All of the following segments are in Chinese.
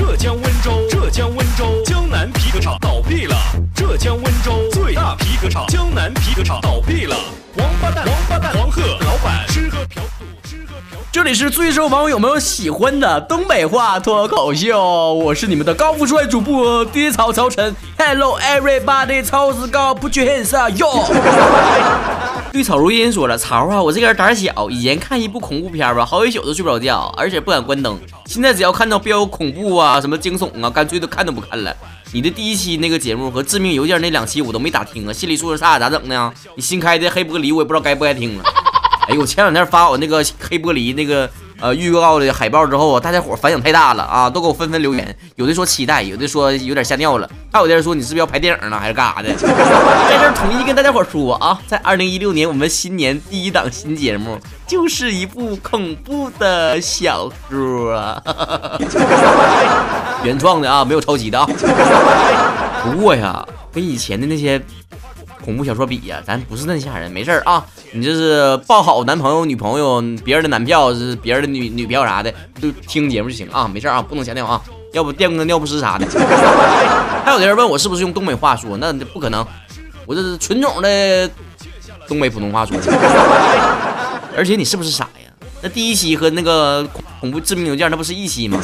浙江温州，浙江温州江南皮革厂倒闭了。浙江温州最大皮革厂江南皮革厂倒闭了。王八蛋，王八蛋，黄鹤老板吃喝嫖赌，吃。这里是最受网友们喜欢的东北话脱口秀，我是你们的高富帅主播低草曹晨。Hello everybody，超子高不缺 hands up 哟。绿草如茵说了，曹啊，我这个人胆小，以前看一部恐怖片吧，好几宿都睡不着觉，而且不敢关灯。现在只要看到标恐怖啊、什么惊悚啊，干脆都看都不看了。你的第一期那个节目和致命邮件那两期我都没咋听啊，心里说啥咋整呢？你新开的黑玻璃我也不知道该不该听了。哎呦，前两天发我那个黑玻璃那个呃预告的海报之后啊，大家伙反响太大了啊，都给我纷纷留言，有的说期待，有的说有点吓尿了，还有的人说你是不是要拍电影呢，还是干啥的？在这统一跟大家伙说啊，在二零一六年我们新年第一档新节目就是一部恐怖的小说，原创的啊，没有抄袭的啊。不过呀，跟以前的那些。恐怖小说比呀，咱不是那吓人，没事儿啊。你就是抱好男朋友、女朋友、别人的男票是别人的女女票啥的，就听节目就行啊，没事儿啊，不能瞎尿啊，要不垫个尿不湿啥的。还有的人问我是不是用东北话说，那不可能，我这是纯种的东北普通话说的。而且你是不是傻呀？那第一期和那个恐怖致命邮件那不是一期吗？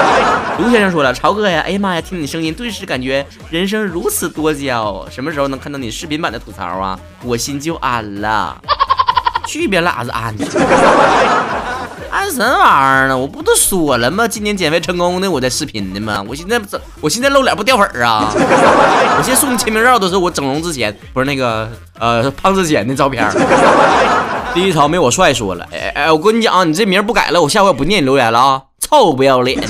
卢先生说了，曹哥呀，哎呀妈呀，听你声音顿时感觉人生如此多娇。什么时候能看到你视频版的吐槽啊？我心就安了。去别拉子安去！安什么玩意儿呢？我不都说了吗？今年减肥成功的，我在视频的吗？我现在不，我现在露脸不掉粉儿啊？我现在送签名照都是我整容之前，不是那个呃胖之前的照片。第一条没我帅说了，哎哎，我跟你讲啊，你这名不改了，我下回不念你留言了啊！臭不要脸！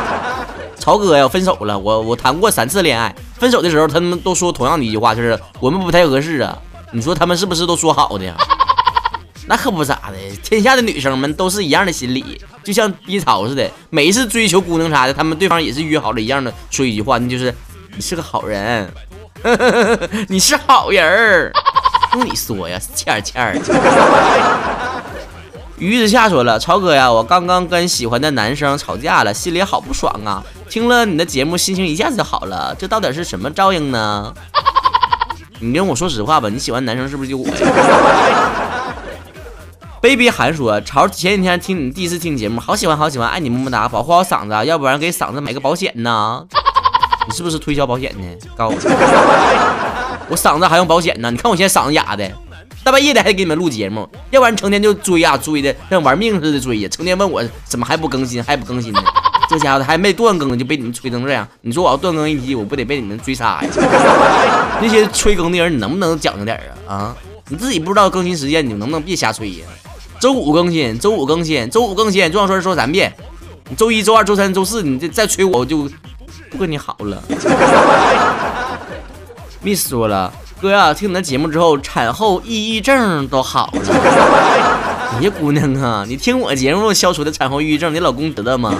曹哥呀，分手了，我我谈过三次恋爱，分手的时候他们都说同样的一句话，就是我们不太合适啊。你说他们是不是都说好的呀？那可不咋的，天下的女生们都是一样的心理，就像低潮似的，每一次追求姑娘啥的，他们对方也是约好了一样的说一句话，那就是你是个好人，你是好人儿。用你说呀，欠儿欠的。于子夏说了，超哥呀，我刚刚跟喜欢的男生吵架了，心里好不爽啊。听了你的节目，心情一下子就好了。这到底是什么照应呢？你跟我说实话吧，你喜欢男生是不是就我呀？baby 韩说，超前几天听你第一次听节目，好喜欢好喜欢，爱你么么哒，保护好嗓子，要不然给嗓子买个保险呢？你是不是推销保险呢？告诉我。我嗓子还用保险呢？你看我现在嗓子哑的，大半夜的还给你们录节目，要不然成天就追呀追的，像玩命似的追呀，成天问我怎么还不更新，还不更新呢？这家伙还没断更就被你们催成这样，你说我要断更一批，我不得被你们追杀呀？那些催更的人，你能不能讲究点啊？啊，你自己不知道更新时间，你能不能别瞎催呀？周五更新，周五更新，周五更新，重要说说三遍。你周一周二周三周四，你这再催我，我就不跟你好了。Miss 说了，哥呀，听你的节目之后，产后抑郁症都好了。哎呀，姑娘啊，你听我节目消除的产后抑郁症，你老公知道吗？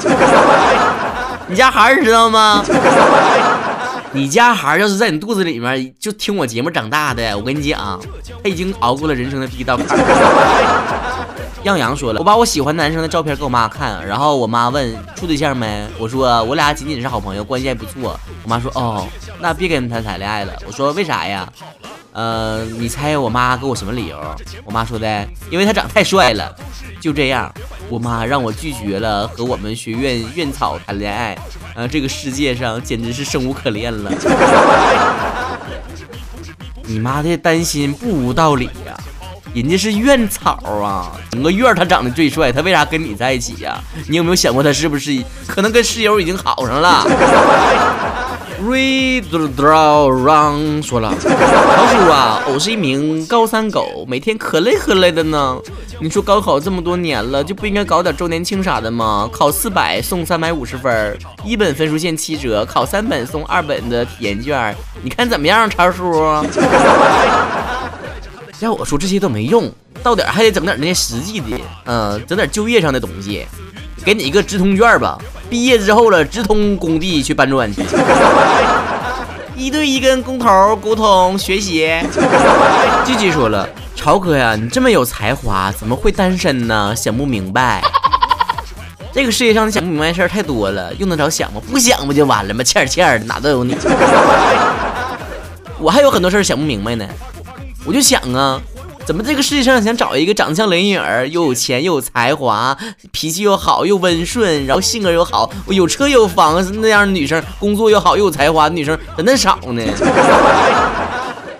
你家孩儿知道吗？你家孩儿要是在你肚子里面就听我节目长大的，我跟你讲，他已经熬过了人生的第一道坎。杨洋说了，我把我喜欢男生的照片给我妈看，然后我妈问处对象没？我说我俩仅仅是好朋友，关系还不错。我妈说哦，那别跟他谈恋爱了。我说为啥呀？呃，你猜我妈给我什么理由？我妈说的，因为他长太帅了。就这样，我妈让我拒绝了和我们学院院草谈恋爱。呃，这个世界上简直是生无可恋了。你妈的担心不无道理呀。人家是院草啊，整个院他长得最帅，他为啥跟你在一起呀？你有没有想过他是不是可能跟室友已经好上了？Read draw run 说了，老叔啊，我是一名高三狗，每天可累可累的呢。你说高考这么多年了，就不应该搞点周年庆啥的吗？考四百送三百五十分，一本分数线七折，考三本送二本的体验券，你看怎么样，超叔？要我说这些都没用，到点还得整点那些实际的，嗯，整点就业上的东西，给你一个直通券吧。毕业之后了，直通工地去搬砖去，一对一跟工头沟通学习。句句说了，超哥呀，你这么有才华，怎么会单身呢？想不明白。这个世界上想不明白的事儿太多了，用得着想吗？不想不就完了吗？欠欠的哪都有你。我还有很多事儿想不明白呢，我就想啊，怎么这个世界上想找一个长得像雷影儿，又有钱又有才华，脾气又好又温顺，然后性格又好，有车有房那样的女生，工作又好又有才华的女生真的少呢。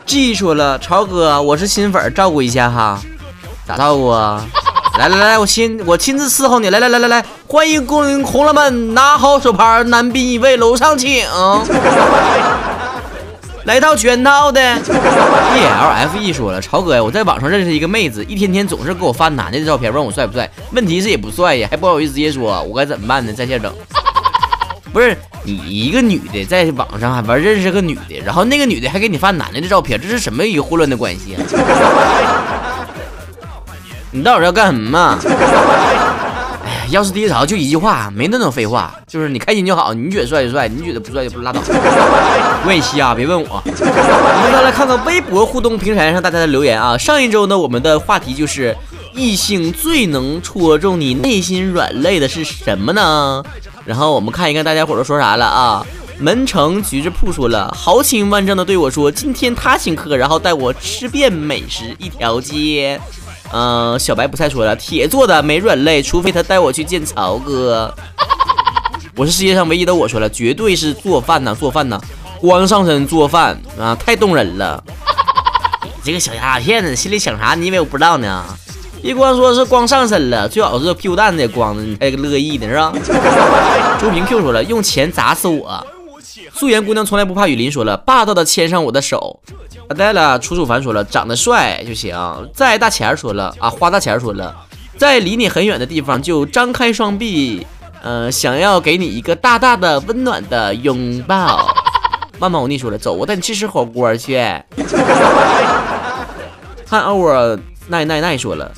G 说了，超哥，我是新粉，照顾一下哈，咋照顾啊？来来来，我亲我亲自伺候你，来来来来来，欢迎光临红了们，拿好手牌，男宾一位，楼上请。来套全套的。E L F E 说了，超哥呀，我在网上认识一个妹子，一天天总是给我发男的的照片，问我帅不帅。问题是也不帅呀，还不好意思直接说，我该怎么办呢？在线整。不是你一个女的在网上还玩认识个女的，然后那个女的还给你发男的的照片，这是什么一个混乱的关系啊？你到底要干什么？哎，要是第一条就一句话，没那种废话，就是你开心就好。你觉得帅就帅，你觉得不帅就不拉倒。我也瞎，别问我。我们再来看看微博互动平台上大家的留言啊。上一周呢，我们的话题就是异性最能戳中你内心软肋的是什么呢？然后我们看一看大家伙都说啥了啊？门城橘子铺说了，豪情万丈的对我说，今天他请客，然后带我吃遍美食一条街。嗯，小白不再说了，铁做的没软肋，除非他带我去见曹哥。我是世界上唯一的，我说了，绝对是做饭呢，做饭呢，光上身做饭啊，太动人了。你这个小丫片子，心里想啥？你以为我不知道呢？别光说是光上身了，最好是屁股蛋子也光着，你才乐意呢，是吧？周平 Q 说了，用钱砸死我。素颜姑娘从来不怕雨淋说了，霸道的牵上我的手。阿呆了，楚楚凡说了，长得帅就行。在大钱说了啊，花大钱说了，在离你很远的地方就张开双臂，呃，想要给你一个大大的温暖的拥抱。慢慢我腻说了，走，我带你去吃火锅去。汉欧，奈奈奈说了。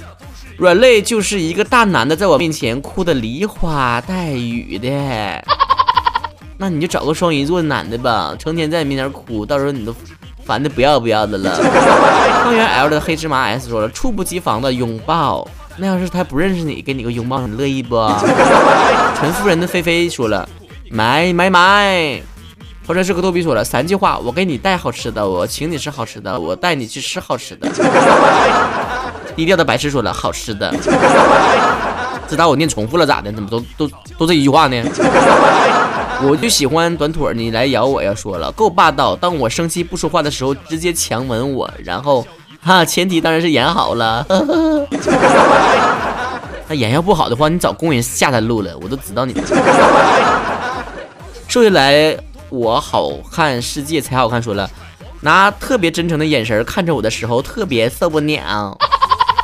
软肋就是一个大男的在我面前哭的梨花带雨的，那你就找个双鱼座的男的吧，成天在你面前哭，到时候你都烦的不要不要的了。方圆 L 的黑芝麻 S 说了，猝不及防的拥抱，那要是他不认识你，给你个拥抱，你乐意不？陈夫人的菲菲说了，买买买。或者是个逗比说了三句话，我给你带好吃的，我请你吃好吃的，我带你去吃好吃的。低调的白痴说了好吃的，这道我念重复了咋的？怎么都都都这一句话呢？我就喜欢短腿，你来咬我呀！说了够霸道，当我生气不说话的时候，直接强吻我，然后哈，前提当然是演好了。那演要不好的话，你找工人下单路了，我都知道你。瘦下来我好看，世界才好看。说了，拿特别真诚的眼神看着我的时候，特别受不了。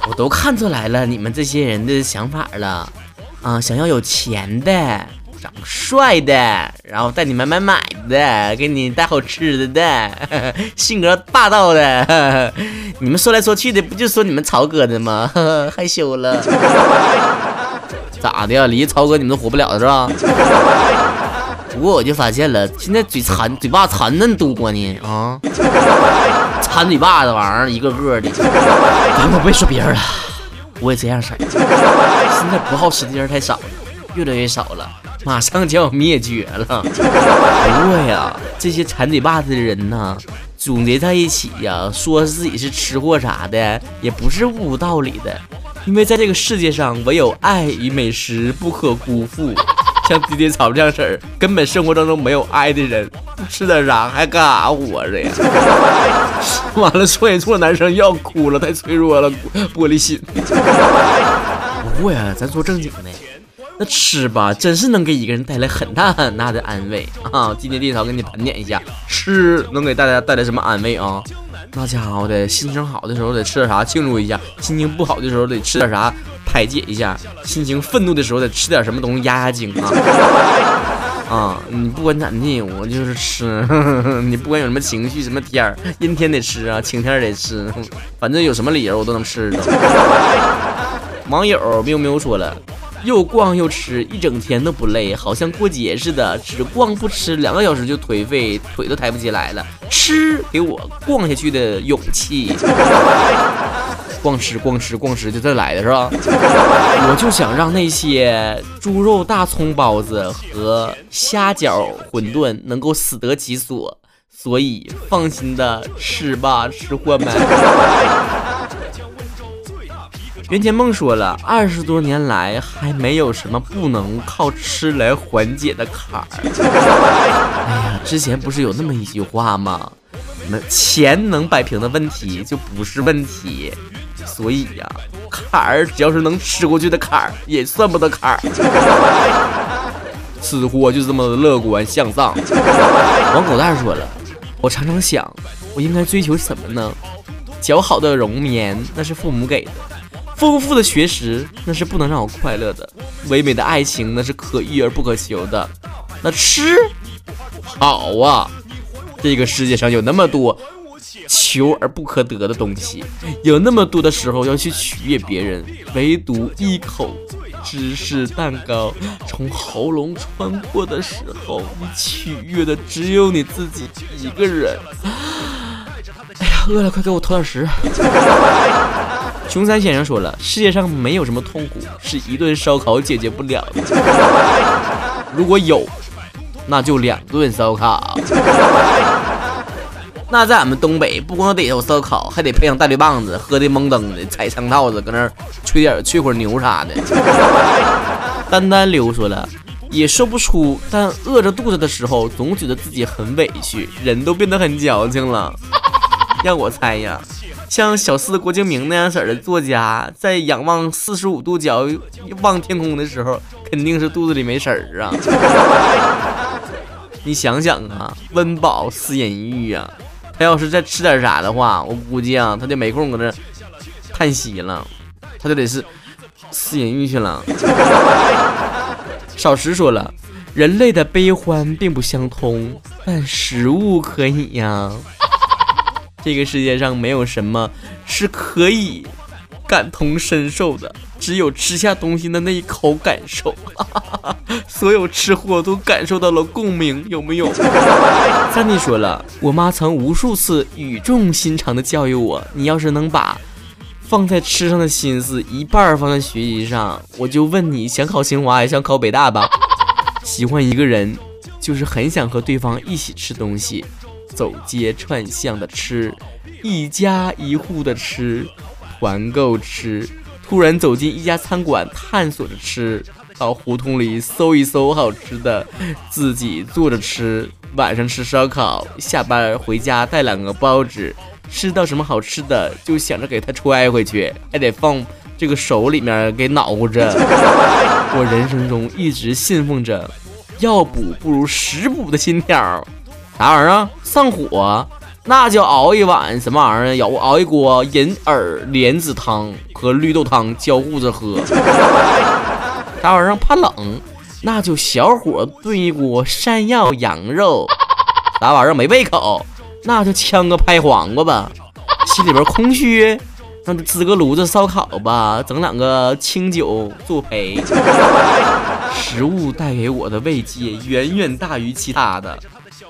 我都看出来了，你们这些人的想法了，啊，想要有钱的，长帅的，然后带你买买买的，给你带好吃的的，性格霸道的，你们说来说去的，不就说你们曹哥的吗？害羞了，咋的呀？离曹哥你们都活不了是吧？不过我就发现了，现在嘴馋，嘴巴馋嫩多呢啊！馋嘴巴子玩意儿一个个的，咱们别说别人了，我也这样式儿。现在不好吃的人太少了，越来越少了，马上就要灭绝了。不过呀，这些馋嘴巴子的人呢，总结在一起呀，说自己是吃货啥的，也不是无道理的。因为在这个世界上，唯有爱与美食不可辜负。像爹爹草这样式儿，根本生活当中没有爱的人，吃点啥还干啥活着呀？完了，说一错，男生要哭了，太脆弱了，玻璃心。不过呀，咱说正经的，那吃吧，真是能给一个人带来很大很大的安慰啊！今天爹草给你盘点一下，吃能给大家带来什么安慰啊？那家伙的，心情好的时候得吃点啥庆祝一下，心情不好的时候得吃点啥。排解一下心情，愤怒的时候得吃点什么东西压压惊啊！啊，你不管咋地，我就是吃。你不管有什么情绪，什么天儿，阴天得吃啊，晴天得吃，反正有什么理由我都能吃的。网友喵喵说了，又逛又吃，一整天都不累，好像过节似的，只逛不吃，两个小时就颓废，腿都抬不起来了。吃给我逛下去的勇气。逛吃逛吃逛吃就这来的是吧？我就想让那些猪肉大葱包子和虾饺馄饨能够死得其所，所以放心的吃吧，吃货们。袁天梦说了，二十多年来还没有什么不能靠吃来缓解的坎儿。哎呀，之前不是有那么一句话吗？那钱能摆平的问题就不是问题，所以呀，坎儿只要是能吃过去的坎儿，也算不得坎儿。吃货就这么乐观向上。王狗蛋说了，我常常想，我应该追求什么呢？较好的容颜，那是父母给的。丰富的学识那是不能让我快乐的，唯美的爱情那是可遇而不可求的。那吃好啊，这个世界上有那么多求而不可得的东西，有那么多的时候要去取悦别人，唯独一口芝士蛋糕从喉咙穿过的时候，你取悦的只有你自己一个人。哎呀，饿了，快给我投点食。熊三先生说了，世界上没有什么痛苦是一顿烧烤解决不了的。如果有，那就两顿烧烤。那在俺们东北，不光得有烧烤，还得配上大绿棒子，喝的懵登的，踩长套子，搁那儿吹点吹会牛啥的。丹丹溜说了，也说不出，但饿着肚子的时候，总觉得自己很委屈，人都变得很矫情了。让我猜呀。像小四郭敬明那样式的作家，在仰望四十五度角望天空的时候，肯定是肚子里没食儿啊！你想想啊，温饱思淫欲啊，他要是再吃点啥的话，我估计啊，他就没空搁那叹息了，他就得是思淫欲去了。少时说了，人类的悲欢并不相通，但食物可以呀。这个世界上没有什么是可以感同身受的，只有吃下东西的那一口感受。所有吃货都感受到了共鸣，有没有？三弟说了，我妈曾无数次语重心长的教育我：你要是能把放在吃上的心思一半放在学习上，我就问你想考清华还想考北大吧。喜欢一个人，就是很想和对方一起吃东西。走街串巷的吃，一家一户的吃，团购吃，突然走进一家餐馆探索着吃，到胡同里搜一搜好吃的，自己做着吃，晚上吃烧烤，下班回家带两个包子，吃到什么好吃的就想着给他揣回去，还得放这个手里面给挠着。我人生中一直信奉着要补不如食补的心条。啥玩意儿？上火，那就熬一碗什么玩意儿？熬熬一锅银耳莲子汤和绿豆汤交互着喝。啥玩意儿？怕冷，那就小火炖一锅山药羊肉。啥玩意儿？没胃口，那就呛个拍黄瓜吧。心里边空虚，那就支个炉子烧烤吧，整两个清酒作陪。食物带给我的慰藉远远大于其他的。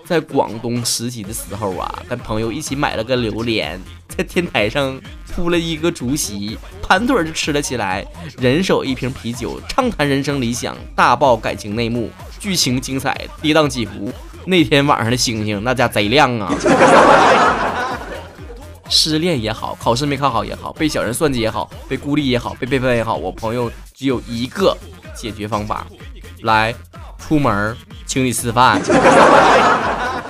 在广东实习的时候啊，跟朋友一起买了个榴莲，在天台上铺了一个竹席，盘腿就吃了起来。人手一瓶啤酒，畅谈人生理想，大爆感情内幕，剧情精彩，跌宕起伏。那天晚上的星星那家贼亮啊！失恋也好，考试没考好也好，被小人算计也好，被孤立也好，被背叛也好，我朋友只有一个解决方法，来，出门请你吃饭。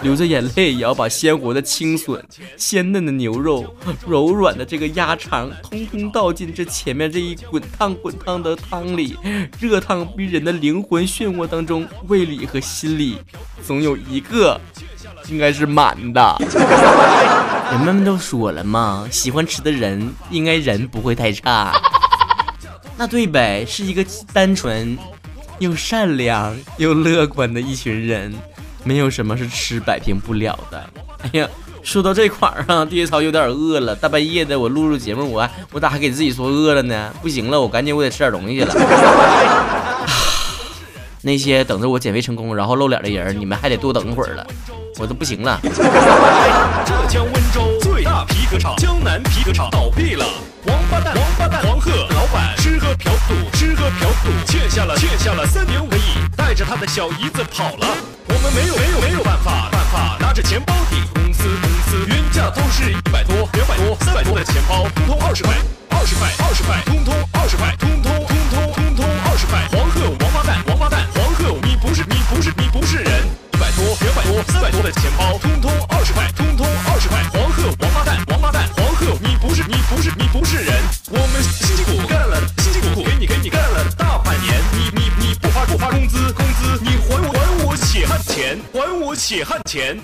流着眼泪也要把鲜活的青笋、鲜嫩的牛肉、柔软的这个鸭肠，通通倒进这前面这一滚烫滚烫的汤里，热烫逼人的灵魂漩涡当中，胃里和心里总有一个应该是满的。人们都说了嘛，喜欢吃的人应该人不会太差。那对呗，是一个单纯又善良又乐观的一群人。没有什么是吃摆平不了的。哎呀，说到这块儿啊，爹操有点饿了。大半夜的，我录录节目，我我咋还给自己说饿了呢？不行了，我赶紧我得吃点东西去了。那些等着我减肥成功然后露脸的人，你们还得多等会儿了，我都不行了。浙江温州最。大皮革厂江南皮革厂倒闭了，王八蛋王八蛋黄鹤老板吃喝嫖赌吃喝嫖赌欠下了欠下了三点五个亿，带着他的小姨子跑了。没有没有没有办法办法，拿着钱包抵公司公司原价都是一百多两百多三百多的钱包，通通二十块二十块。血汗钱。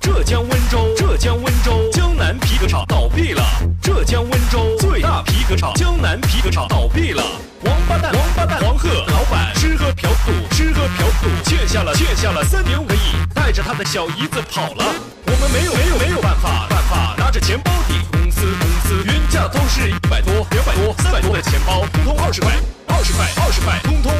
浙江温州，浙江温州江南皮革厂倒闭了。浙江温州最大皮革厂江南皮革厂倒闭了。王八蛋，王八蛋，黄鹤老板吃喝嫖赌，吃喝嫖赌欠下了欠下了三点五个亿，带着他的小姨子跑了。我们没有没有没有办法办法，拿着钱包抵公司公司原价都是一百多两百多三百多的钱包，通通二十块二十块二十块，通，通